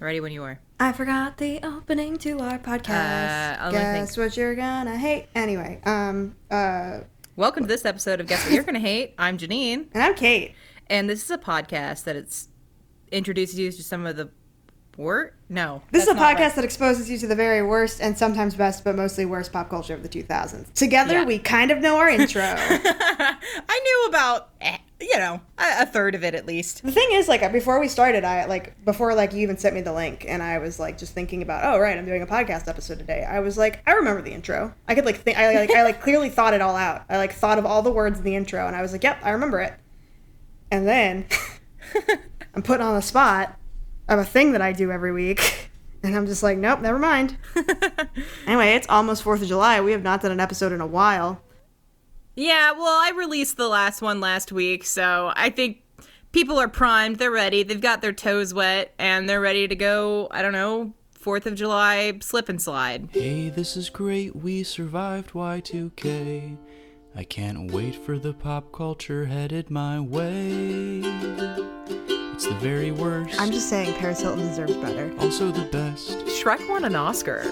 Ready when you are. I forgot the opening to our podcast. Uh, Guess what you're gonna hate. Anyway, um, uh, Welcome to this episode of Guess What You're Gonna Hate. I'm Janine, and I'm Kate. and this is a podcast that it's introduces you to some of the wor No, This is a podcast right. that exposes you to the very worst and sometimes best, but mostly worst pop culture of the 2000s. Together, Yeah. we kind of know our intro. I knew about, eh, you know, a, a third of it at least. the thing is, like, before we started, I like before like you even sent me the link, and I was like just thinking about, oh right, I'm doing a podcast episode today. I was like, I remember the intro. I could like think, I like, I like clearly thought it all out. I like thought of all the words in the intro, and I was like, yep, I remember it. And then I'm put on the spot of a thing that I do every week, and I'm just like, nope, never mind. Anyway, it's almost Fourth of July. We have not done an episode in a while. Yeah, well, I released the last one last week, so I think people are primed. They're ready. They've got their toes wet, and they're ready to go. I don't know, Fourth of July slip and slide. Hey, this is great. We survived Y2K. I can't wait for the pop culture headed my way. It's the very worst. I'm just saying, Paris Hilton deserves better. also the best. Shrek won an Oscar.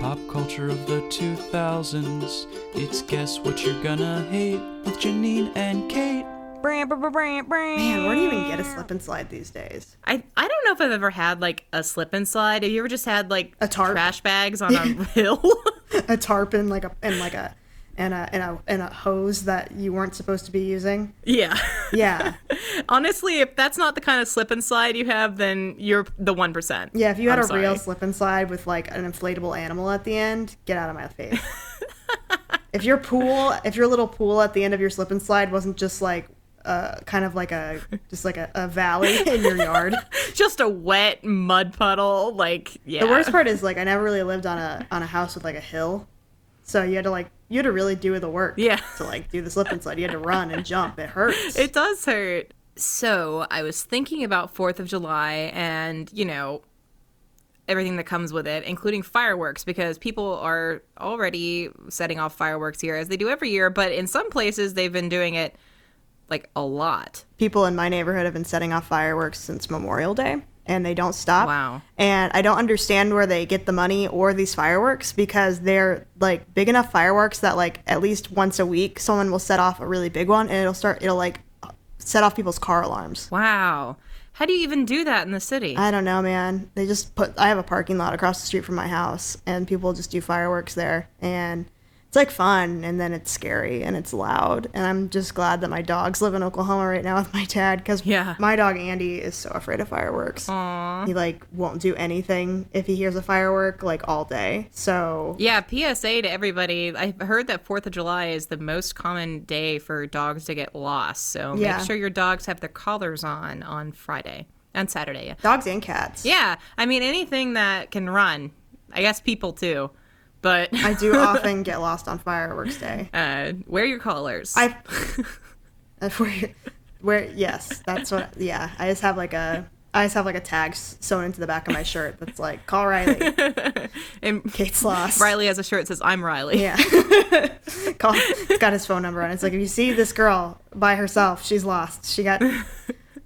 Pop culture of the 2000s. It's Guess What You're Gonna Hate with Janine and Kate. Man, where do you even get a slip and slide these days? I, I don't know if I've ever had like a slip and slide. Have you ever just had like A tarp? trash bags on a hill? A tarp and like a and like a and a and a and a hose that you weren't supposed to be using. yeah. Yeah, Honestly, if that's not the kind of slip and slide you have, then you're the one percent. yeah. If you had I'm a real slip and slide with like an inflatable animal at the end, get out of my face. if your pool, if your little pool at the end of your slip and slide wasn't just like uh, kind of like a just like a, a valley in your yard. just a wet mud puddle, like yeah. The worst part is like I never really lived on a on a house with like a hill, so you had to like you had to really do the work. Yeah. To like do the slip and slide, you had to run and jump. It hurts. It does hurt. So I was thinking about Fourth of July and, you know, everything that comes with it, including fireworks, because people are already setting off fireworks here as they do every year, but in some places they've been doing it like a lot. People in my neighborhood have been setting off fireworks since Memorial Day, and they don't stop. Wow. And I don't understand where they get the money or these fireworks because they're like big enough fireworks that like at least once a week someone will set off a really big one and it'll start it'll like set off people's car alarms. Wow. How do you even do that in the city? I don't know, man. They just put. I have a parking lot across the street from my house, and people just do fireworks there, and it's like fun, and then it's scary and it's loud, and I'm just glad that my dogs live in Oklahoma right now with my dad because Yeah. my dog Andy is so afraid of fireworks. Aw. He like won't do anything if he hears a firework like all day. So Yeah, PSA to everybody. I heard that 4th of July is the most common day for dogs to get lost. So Yeah. make sure your dogs have their collars on on Friday and Saturday. Yeah. dogs and cats. Yeah, I mean anything that can run. I guess people too. But I do often get lost on fireworks day. uh, wear your collars. I where, where yes, that's what. Yeah, I just have like a, I just have like a tag sewn into the back of my shirt that's like call Riley, and Kate's lost. Riley has a shirt that says I'm Riley. Yeah, call. It's got his phone number on. it. It's like if you see this girl by herself, she's lost. She got.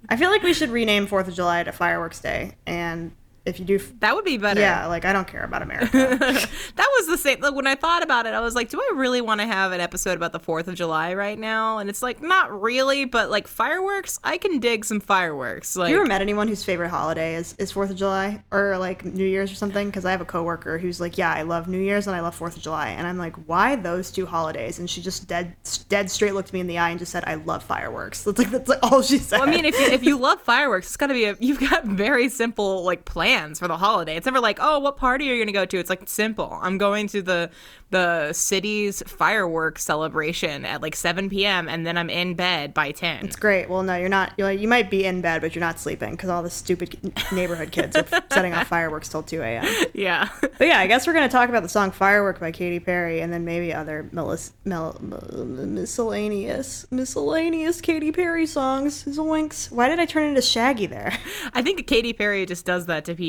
I feel like we should rename Fourth of July to Fireworks Day, and if you do, f- That would be better. yeah, like I don't care about America. that was the same. Like when I thought about it, I was like, do I really want to have an episode about the 4th of July right now? And it's like, not really, but like fireworks, I can dig some fireworks. Like, you ever met anyone whose favorite holiday is, is Fourth of July or like New Year's or something? Because I have a coworker who's like, yeah, I love New Year's and I love Fourth of July, and I'm like, why those two holidays? And she just dead dead straight looked me in the eye and just said, I love fireworks. That's like that's like all she said. Well, I mean, if you, if you love fireworks, it's got to be a, you've got very simple like plans for the holiday. It's never like, oh, what party are you going to go to? It's like simple. I'm going to the the city's fireworks celebration at like 7 p.m. and then I'm in bed by 10. it's great. Well, no, you're not. You're like, you might be in bed, but you're not sleeping because all the stupid neighborhood kids are setting off fireworks till 2 a.m. yeah. But yeah, I guess we're gonna talk about the song "Firework" by Katy Perry, and then maybe other melis- mel- mel- miscellaneous, miscellaneous Katy Perry songs. Zoinks! Why did I turn into Shaggy there? I think Katy Perry just does that to people.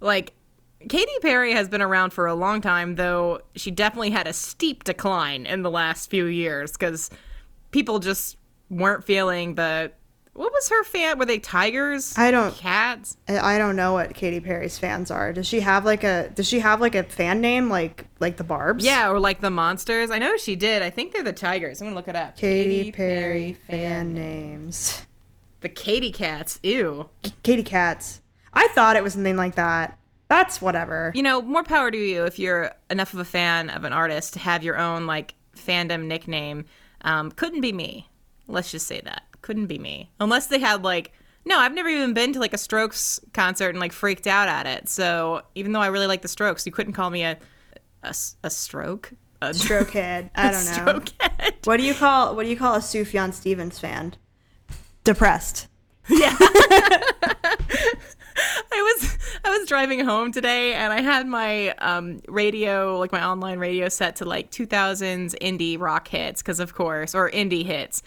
Like Katy Perry has been around for a long time, though she definitely had a steep decline in the last few years because people just weren't feeling the what was her fan? Were they tigers? I don't- cats. I don't know what Katy Perry's fans are. Does she have like a Does she have like a fan name like like the Barb's? Yeah, or like the monsters. I know she did. I think they're the tigers. I'm gonna look it up. Katy Perry fan names. The Katy cats. Ew. Katy Cats. I thought it was something like that. That's whatever. You know, more power to you if you're enough of a fan of an artist to have your own like fandom nickname. Um, couldn't be me. Let's just say that. Couldn't be me. Unless they had like no, I've never even been to like a Strokes concert and like freaked out at it. So even though I really like the Strokes, you couldn't call me a stroke. A Stroke head. I don't know. stroke head. What do you call What do you call a Sufjan Stevens fan? Depressed. I was I was driving home today and I had my um, radio like my online radio set to like 2000s indie rock hits because of course or indie hits.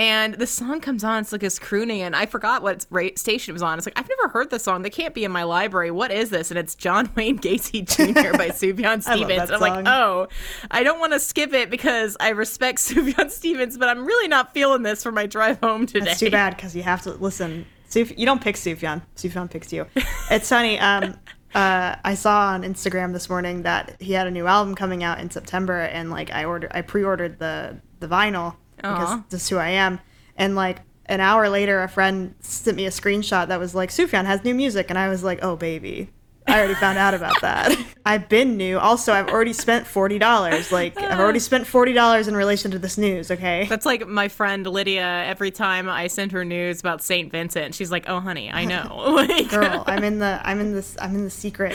And the song comes on, it's like this crooning, and I forgot what ra- station it was on. It's like, I've never heard this song. They can't be in my library. What is this? And it's John Wayne Gacy Jr. by Sufjan Stevens. I'm like, oh, I don't want to skip it because I respect Sufjan Stevens, but I'm really not feeling this for my drive home today. That's too bad because you have to listen. Suf- you don't pick Sufjan. Sufjan picks you. It's funny. Um, uh, I saw on Instagram this morning that he had a new album coming out in September, and like I ordered, I pre-ordered the the vinyl because Aw. that's who I am. And like an hour later, a friend sent me a screenshot that was like Sufjan has new music, and I was like, oh baby. I already found out about that. I've been new. Also, I've already spent forty dollars. Like I've already spent forty dollars in relation to this news. Okay. That's like my friend Lydia. Every time I send her news about Saint Vincent, she's like, "Oh, honey, I know." girl i'm in the i'm in this i'm in the secret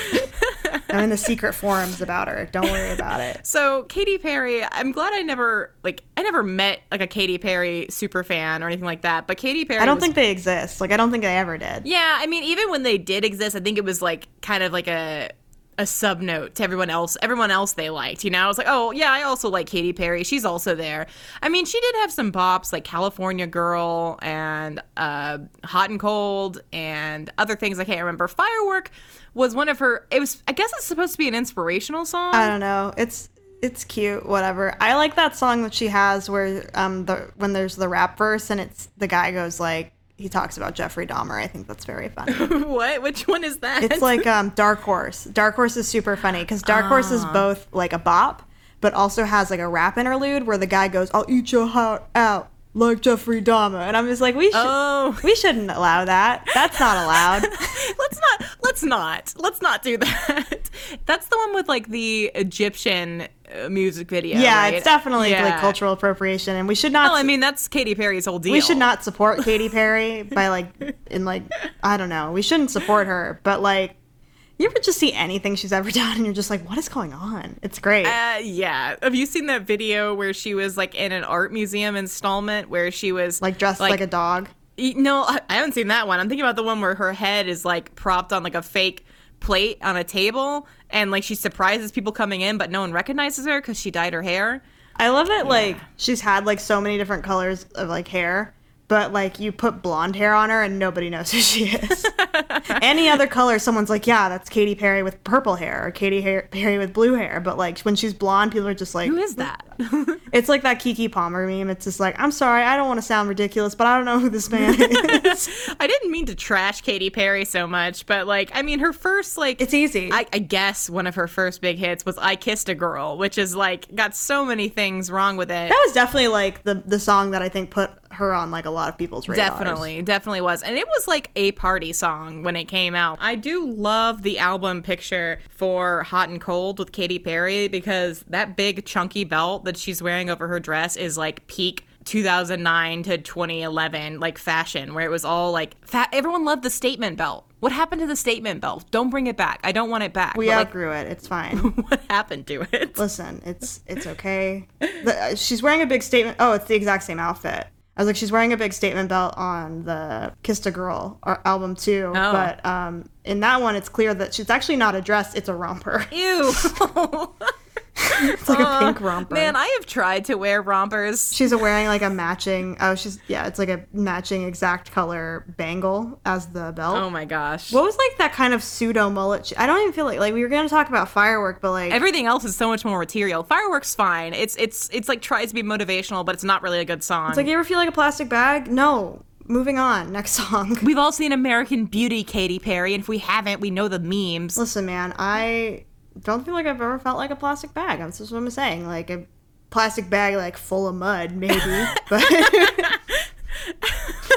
i'm in the secret forums about her. Don't worry about it. So Katy Perry, I'm glad I never like I never met like a Katy Perry super fan or anything like that. But Katy Perry, i don't was- think they exist. Like i don't think they ever did. Yeah, I mean, even when they did exist, I think it was like kind of like a a sub note to everyone else. Everyone else they liked, you know. I was like, oh yeah, I also like Katy Perry. She's also there. I mean, she did have some bops like California Girl and uh, Hot and Cold and other things I can't remember. Firework was one of her. It was, I guess, it's supposed to be an inspirational song. i don't know it's it's cute whatever i like that song that she has where um the when there's the rap verse and it's the guy goes like he talks about jeffrey dahmer i think that's very funny what? Which one is that? it's like um dark horse dark horse is super funny because dark horse Ah. is both like a bop but also has like a rap interlude where the guy goes i'll eat your heart out like jeffrey dahmer and i'm just like we should oh. We shouldn't allow that. That's not allowed. let's not let's not let's not do that that's the one with like the egyptian uh, music video yeah, right? it's definitely Yeah. like cultural appropriation, and we should not. well i mean that's Katy perry's whole deal we should not support Katy Perry by like in like I don't know. We shouldn't support her, but like you ever just see anything she's ever done, and you're just like, what is going on? It's great. uh, yeah have you seen that video where she was like in an art museum installment where she was like dressed like, a dog. No, I haven't seen that one. I'm thinking about the one where her head is like propped on like a fake plate on a table, and like she surprises people coming in, but no one recognizes her because she dyed her hair. I love it. Like she's had like so many different colors of like hair, but like you put blonde hair on her and nobody knows who she is. Any other color, someone's like, yeah, that's Katy Perry with purple hair or Katy hair- Perry with blue hair. But like when she's blonde, people are just like, Who is that? It's like that Keke Palmer meme. It's just like, I'm sorry, I don't want to sound ridiculous, but I don't know who this man is. I didn't mean to trash Katy Perry so much, but like, I mean, her first like it's easy. I, I guess one of her first big hits was "I Kissed a Girl," which is like got so many things wrong with it. that was definitely like the the song that I think put her on like a lot of people's radars. Definitely, definitely was. And it was like a party song when it came out. I do love the album picture for Hot and Cold with Katy Perry because that big chunky belt that she's wearing over her dress is like peak 2009 to 2011 like fashion where it was all like fa- everyone loved the statement belt. What happened to the statement belt? Don't bring it back. I don't want it back. We But, like, outgrew it. It's fine. what happened to it? Listen, it's it's okay. The, uh, she's wearing a big statement. Oh, it's the exact same outfit. I was like, she's wearing a big statement belt on the "Kissed a Girl" album too. Oh. But um, in that one, it's clear that she's actually not a dress; it's a romper. Ew. It's like a pink romper. Man, I have tried to wear rompers. she's wearing like a matching. Oh, she's yeah, it's like a matching exact color bangle as the belt. Oh my gosh. What was like that kind of pseudo mullet? sh- I don't even feel like like we were gonna talk about firework, but like Everything else is so much more material. Fireworks fine. It's it's it's like tries to be motivational, but it's not really a good song. It's like you ever feel like a plastic bag? No. moving on. Next song. We've all seen American Beauty, Katy Perry, and if we haven't, we know the memes. Listen, man, I don't feel like I've ever felt like a plastic bag. That's just what I'm saying. Like a plastic bag, like full of mud, maybe, but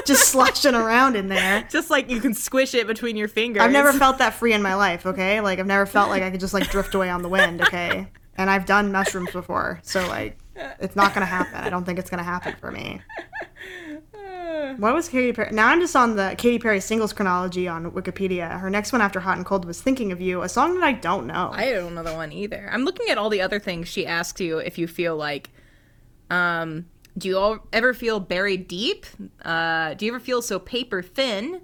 just sloshing around in there. Just like you can squish it between your fingers. I've never felt that free in my life. Okay, like I've never felt like I could just like drift away on the wind. Okay, and I've done mushrooms before, so like it's not gonna happen. I don't think it's gonna happen for me. What was Katy Perry? Now I'm just on the Katy Perry singles chronology on Wikipedia. Her next one after Hot and Cold was Thinking of You, a song that I don't know. I don't know the one either. I'm looking at all the other things she asks you if you feel like, um, do you all ever feel buried deep? Uh, do you ever feel so paper thin,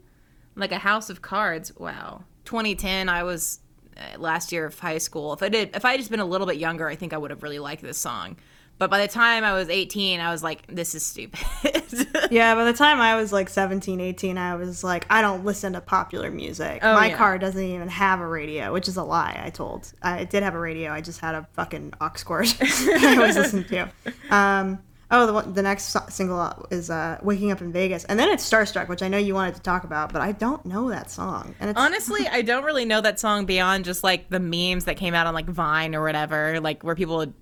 like a house of cards? Wow. 2010, I was uh, last year of high school. If I did, if I had just been a little bit younger, I think I would have really liked this song. But by the time I was 18, I was like, this is stupid. yeah, by the time I was like 17, 18, I was like, I don't listen to popular music. Oh, My yeah. car doesn't even have a radio, which is a lie, I told. I did have a radio, I just had a fucking aux cord I always listened to. Um, oh, the, one, the next single is uh, Waking Up in Vegas. And then it's Starstruck, which I know you wanted to talk about, but I don't know that song. And it's Honestly, I don't really know that song beyond just like the memes that came out on like Vine or whatever, like where people would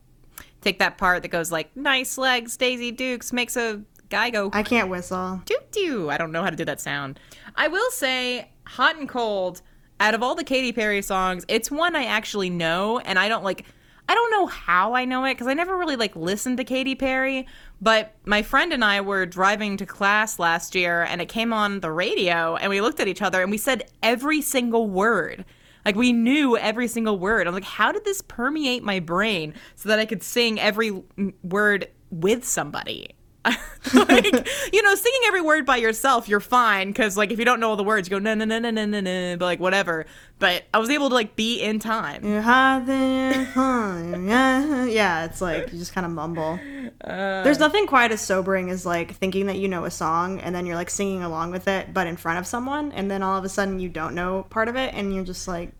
take that part that goes like "nice legs, Daisy Dukes" makes a guy go I can't whistle. doo doo. I don't know how to do that sound. I will say, "Hot and Cold." Out of all the Katy Perry songs, it's one I actually know, and I don't like. I don't know how I know it because I never really like listened to Katy Perry. But my friend and I were driving to class last year, and it came on the radio, and we looked at each other and we said every single word. Like we knew every single word. I'm like, how did this permeate my brain so that I could sing every word with somebody? like, you know, singing every word by yourself, you're fine because like if you don't know all the words, you go no no no no no no no, but like whatever. But I was able to like be in time. You're hot then, huh? yeah, it's like you just kind of mumble. Uh. There's nothing quite as sobering as like thinking that you know a song and then you're like singing along with it, but in front of someone, and then all of a sudden you don't know part of it, and you're just like,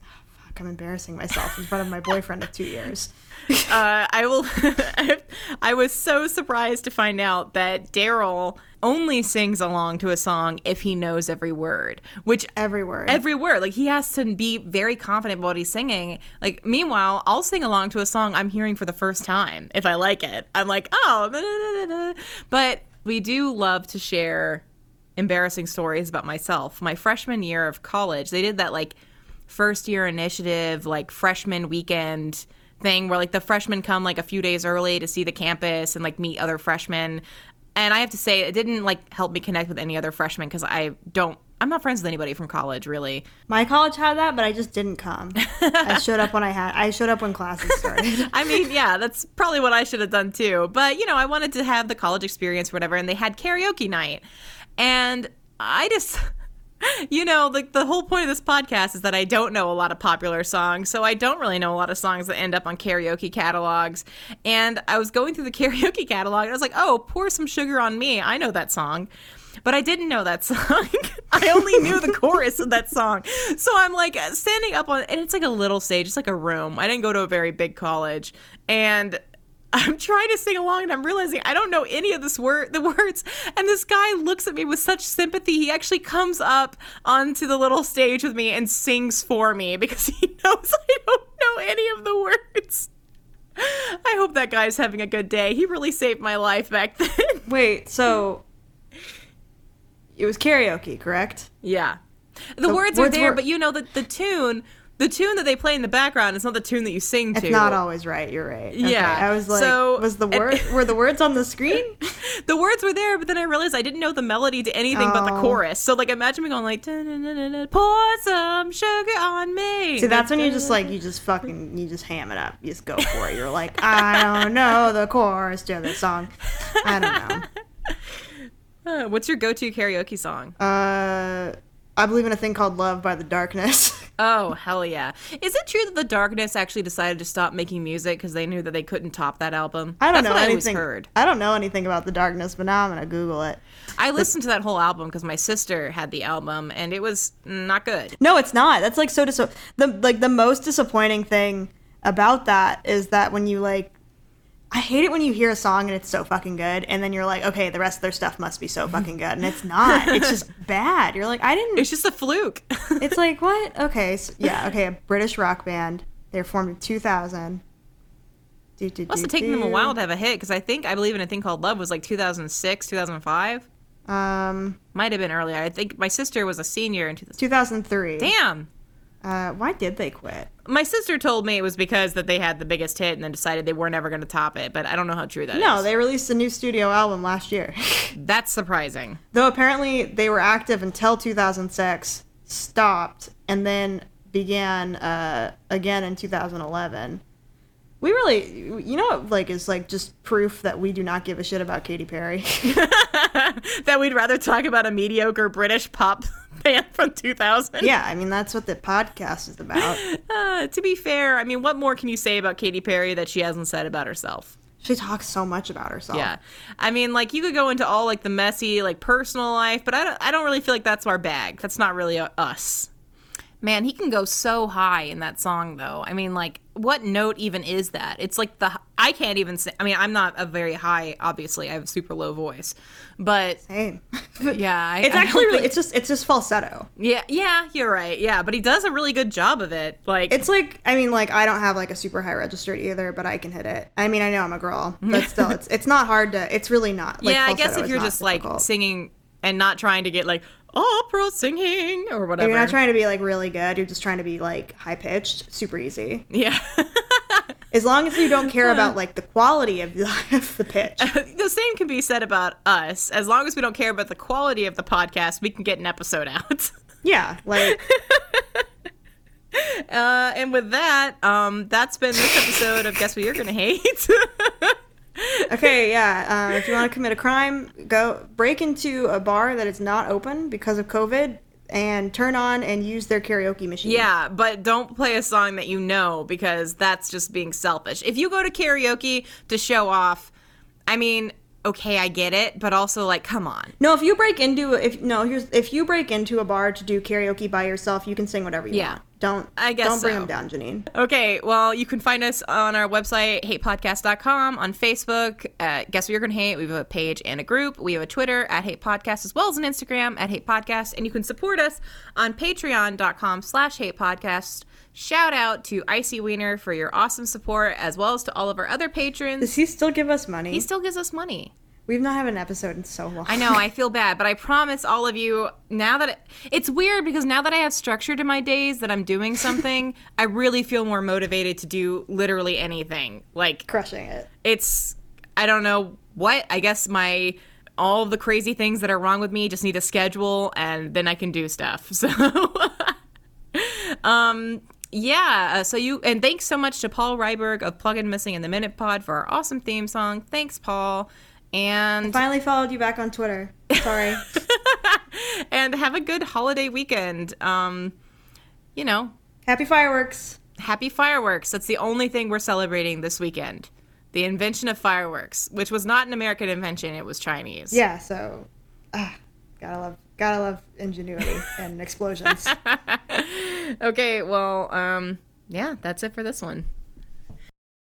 "Fuck, I'm embarrassing myself in front of my boyfriend of two years." Uh, I will. I was so surprised to find out that Daryl only sings along to a song if he knows every word, which Every word. every word. Like he has to be very confident about what he's singing. Like meanwhile, I'll sing along to a song I'm hearing for the first time if I like it. I'm like, oh, da, da, da, da. but we do love to share embarrassing stories about myself. My freshman year of college, they did that like first year initiative, like freshman weekend thing where like the freshmen come like a few days early to see the campus and like meet other freshmen. And I have to say, it didn't like help me connect with any other freshmen because I don't. I'm not friends with anybody from college, really. My college had that, but I just didn't come. I showed up when I had. I showed up when classes started. I mean, yeah, that's probably what I should have done too. But, you know, I wanted to have the college experience or whatever, and they had karaoke night. And I just, you know, like the whole point of this podcast is that I don't know a lot of popular songs. So I don't really know a lot of songs that end up on karaoke catalogs. And I was going through the karaoke catalog and I was like, oh, pour some sugar on me. I know that song. But I didn't know that song. I only knew the chorus of that song. So I'm like standing up on, and it's like a little stage. It's like a room. I didn't go to a very big college. And I'm trying to sing along and I'm realizing I don't know any of this word the words and this guy looks at me with such sympathy he actually comes up onto the little stage with me and sings for me because he knows I don't know any of the words. I hope that guy's having a good day. He really saved my life back then. Wait, so it was karaoke, correct? yeah. The, The words are there, were- but you know that the tune the tune that they play in the background is not the tune that you sing to. It's not always right. You're right. Okay, Yeah, I was like, so- was the word were the words on the screen? the words were there, but then I realized I didn't know the melody to anything but the Oh. chorus. So like, imagine me going like, "Da-da-da-da-da, "Pour some sugar on me." See, that's when you just like you just fucking you just ham it up. You just go for it. You're like, I don't know the chorus to the song. I don't Uh, what's your go-to karaoke song? Uh, I believe in a thing called Love by the Darkness. Oh hell yeah! Is it true that the Darkness actually decided to stop making music because they knew that they couldn't top that album? I don't That's know what I always anything. heard. I don't know anything about the Darkness, but now I'm gonna Google it. I listened to that whole album because my sister had the album, and it was not good. No, it's not. That's like so dis- the like the most disappointing thing about that is that when you like I hate it when you hear a song and it's so fucking good, and then you're like, okay, the rest of their stuff must be so fucking good, and it's not. It's just bad. You're like, I didn't. It's just a fluke. It's like what? Okay, so, yeah, okay, a British rock band. They were formed in 2000. Do, do, must do, have taken them a while to have a hit because I think I believe in a thing called Love was like 2006, 2005. Um, Might have been earlier. I think my sister was a senior in 2000. 2003. Damn. Uh, why did they quit? My sister told me it was because that they had the biggest hit and then decided they were never going to top it, but I don't know how true that is. No, they released a new studio album last year. That's surprising. Though apparently they were active until 2006, stopped, and then began uh, again in 2011. We really, you know, what, like is like just proof that we do not give a shit about Katy Perry. that we'd rather talk about a mediocre British pop band from 2000. yeah, I mean that's what the podcast is about. Uh, to be fair, I mean, what more can you say about Katy Perry that she hasn't said about herself? She talks so much about herself. Yeah, I mean, like you could go into all like the messy, like personal life, but I don't. I don't really feel like that's our bag. That's not really uh, us. Man, he can go so high in that song, though. I mean, like, what note even is that? It's like the I can't even say. I mean, I'm not a very high. Obviously, I have a super low voice, but Same. yeah, I, it's I actually really, think- it's just it's just falsetto. yeah, yeah. You're right. Yeah, but he does a really good job of it. Like, It's like I mean like I don't have like a super high registered either, but I can hit it. I mean I know I'm a girl, but still it's it's not hard to. It's really not. Like, yeah, I guess if you're just like singing and not trying to get like opera singing or whatever. You're not trying to be like really good. You're just trying to be like high pitched. Super easy. yeah. As long as you don't care about like the quality of the, of the pitch. the same can be said about us. As long as we don't care about the quality of the podcast, we can get an episode out. Yeah, like Uh, and with that, um, that's been this episode of Guess What You're Gonna Hate. okay, yeah. Uh, if you want to commit a crime, go break into a bar that is not open because of COVID, and turn on and use their karaoke machine. yeah, but don't play a song that you know because that's just being selfish. If you go to karaoke to show off, I mean, okay, I get it, but also like, come on. No, if you break into if no here's if you break into a bar to do karaoke by yourself, you can sing whatever you Yeah. want. Don't I guess don't bring so. them down, Janine. Okay, well, you can find us on our website, hatepodcast.com, on Facebook, at Guess What You're Gonna Hate. We have a page and a group. We have a Twitter at Hate Podcast, as well as an Instagram at Hate Podcast. And you can support us on patreon.com slash hate podcast. Shout out to Icy Wiener for your awesome support, as well as to all of our other patrons. Does he still give us money? He still gives us money. We've not had an episode in so long. I know, I feel bad, but I promise all of you now that it, it's weird because now that I have structure to my days that I'm doing something, I really feel more motivated to do literally anything. Like crushing it. it's I don't know what. I guess my all of the crazy things that are wrong with me just need a schedule and then I can do stuff. So um yeah, uh, so you and thanks so much to Paul Ryberg of Plug and Missing in the Minute Pod for our awesome theme song. Thanks, Paul. And Finally followed you back on Twitter. Sorry. and have a good holiday weekend. Um, you know, Happy fireworks. happy fireworks. That's the only thing we're celebrating this weekend. The invention of fireworks, which was not an American invention, it was Chinese. Yeah, so ah, gotta love gotta love ingenuity and explosions. Okay, well, um, yeah, that's it for this one.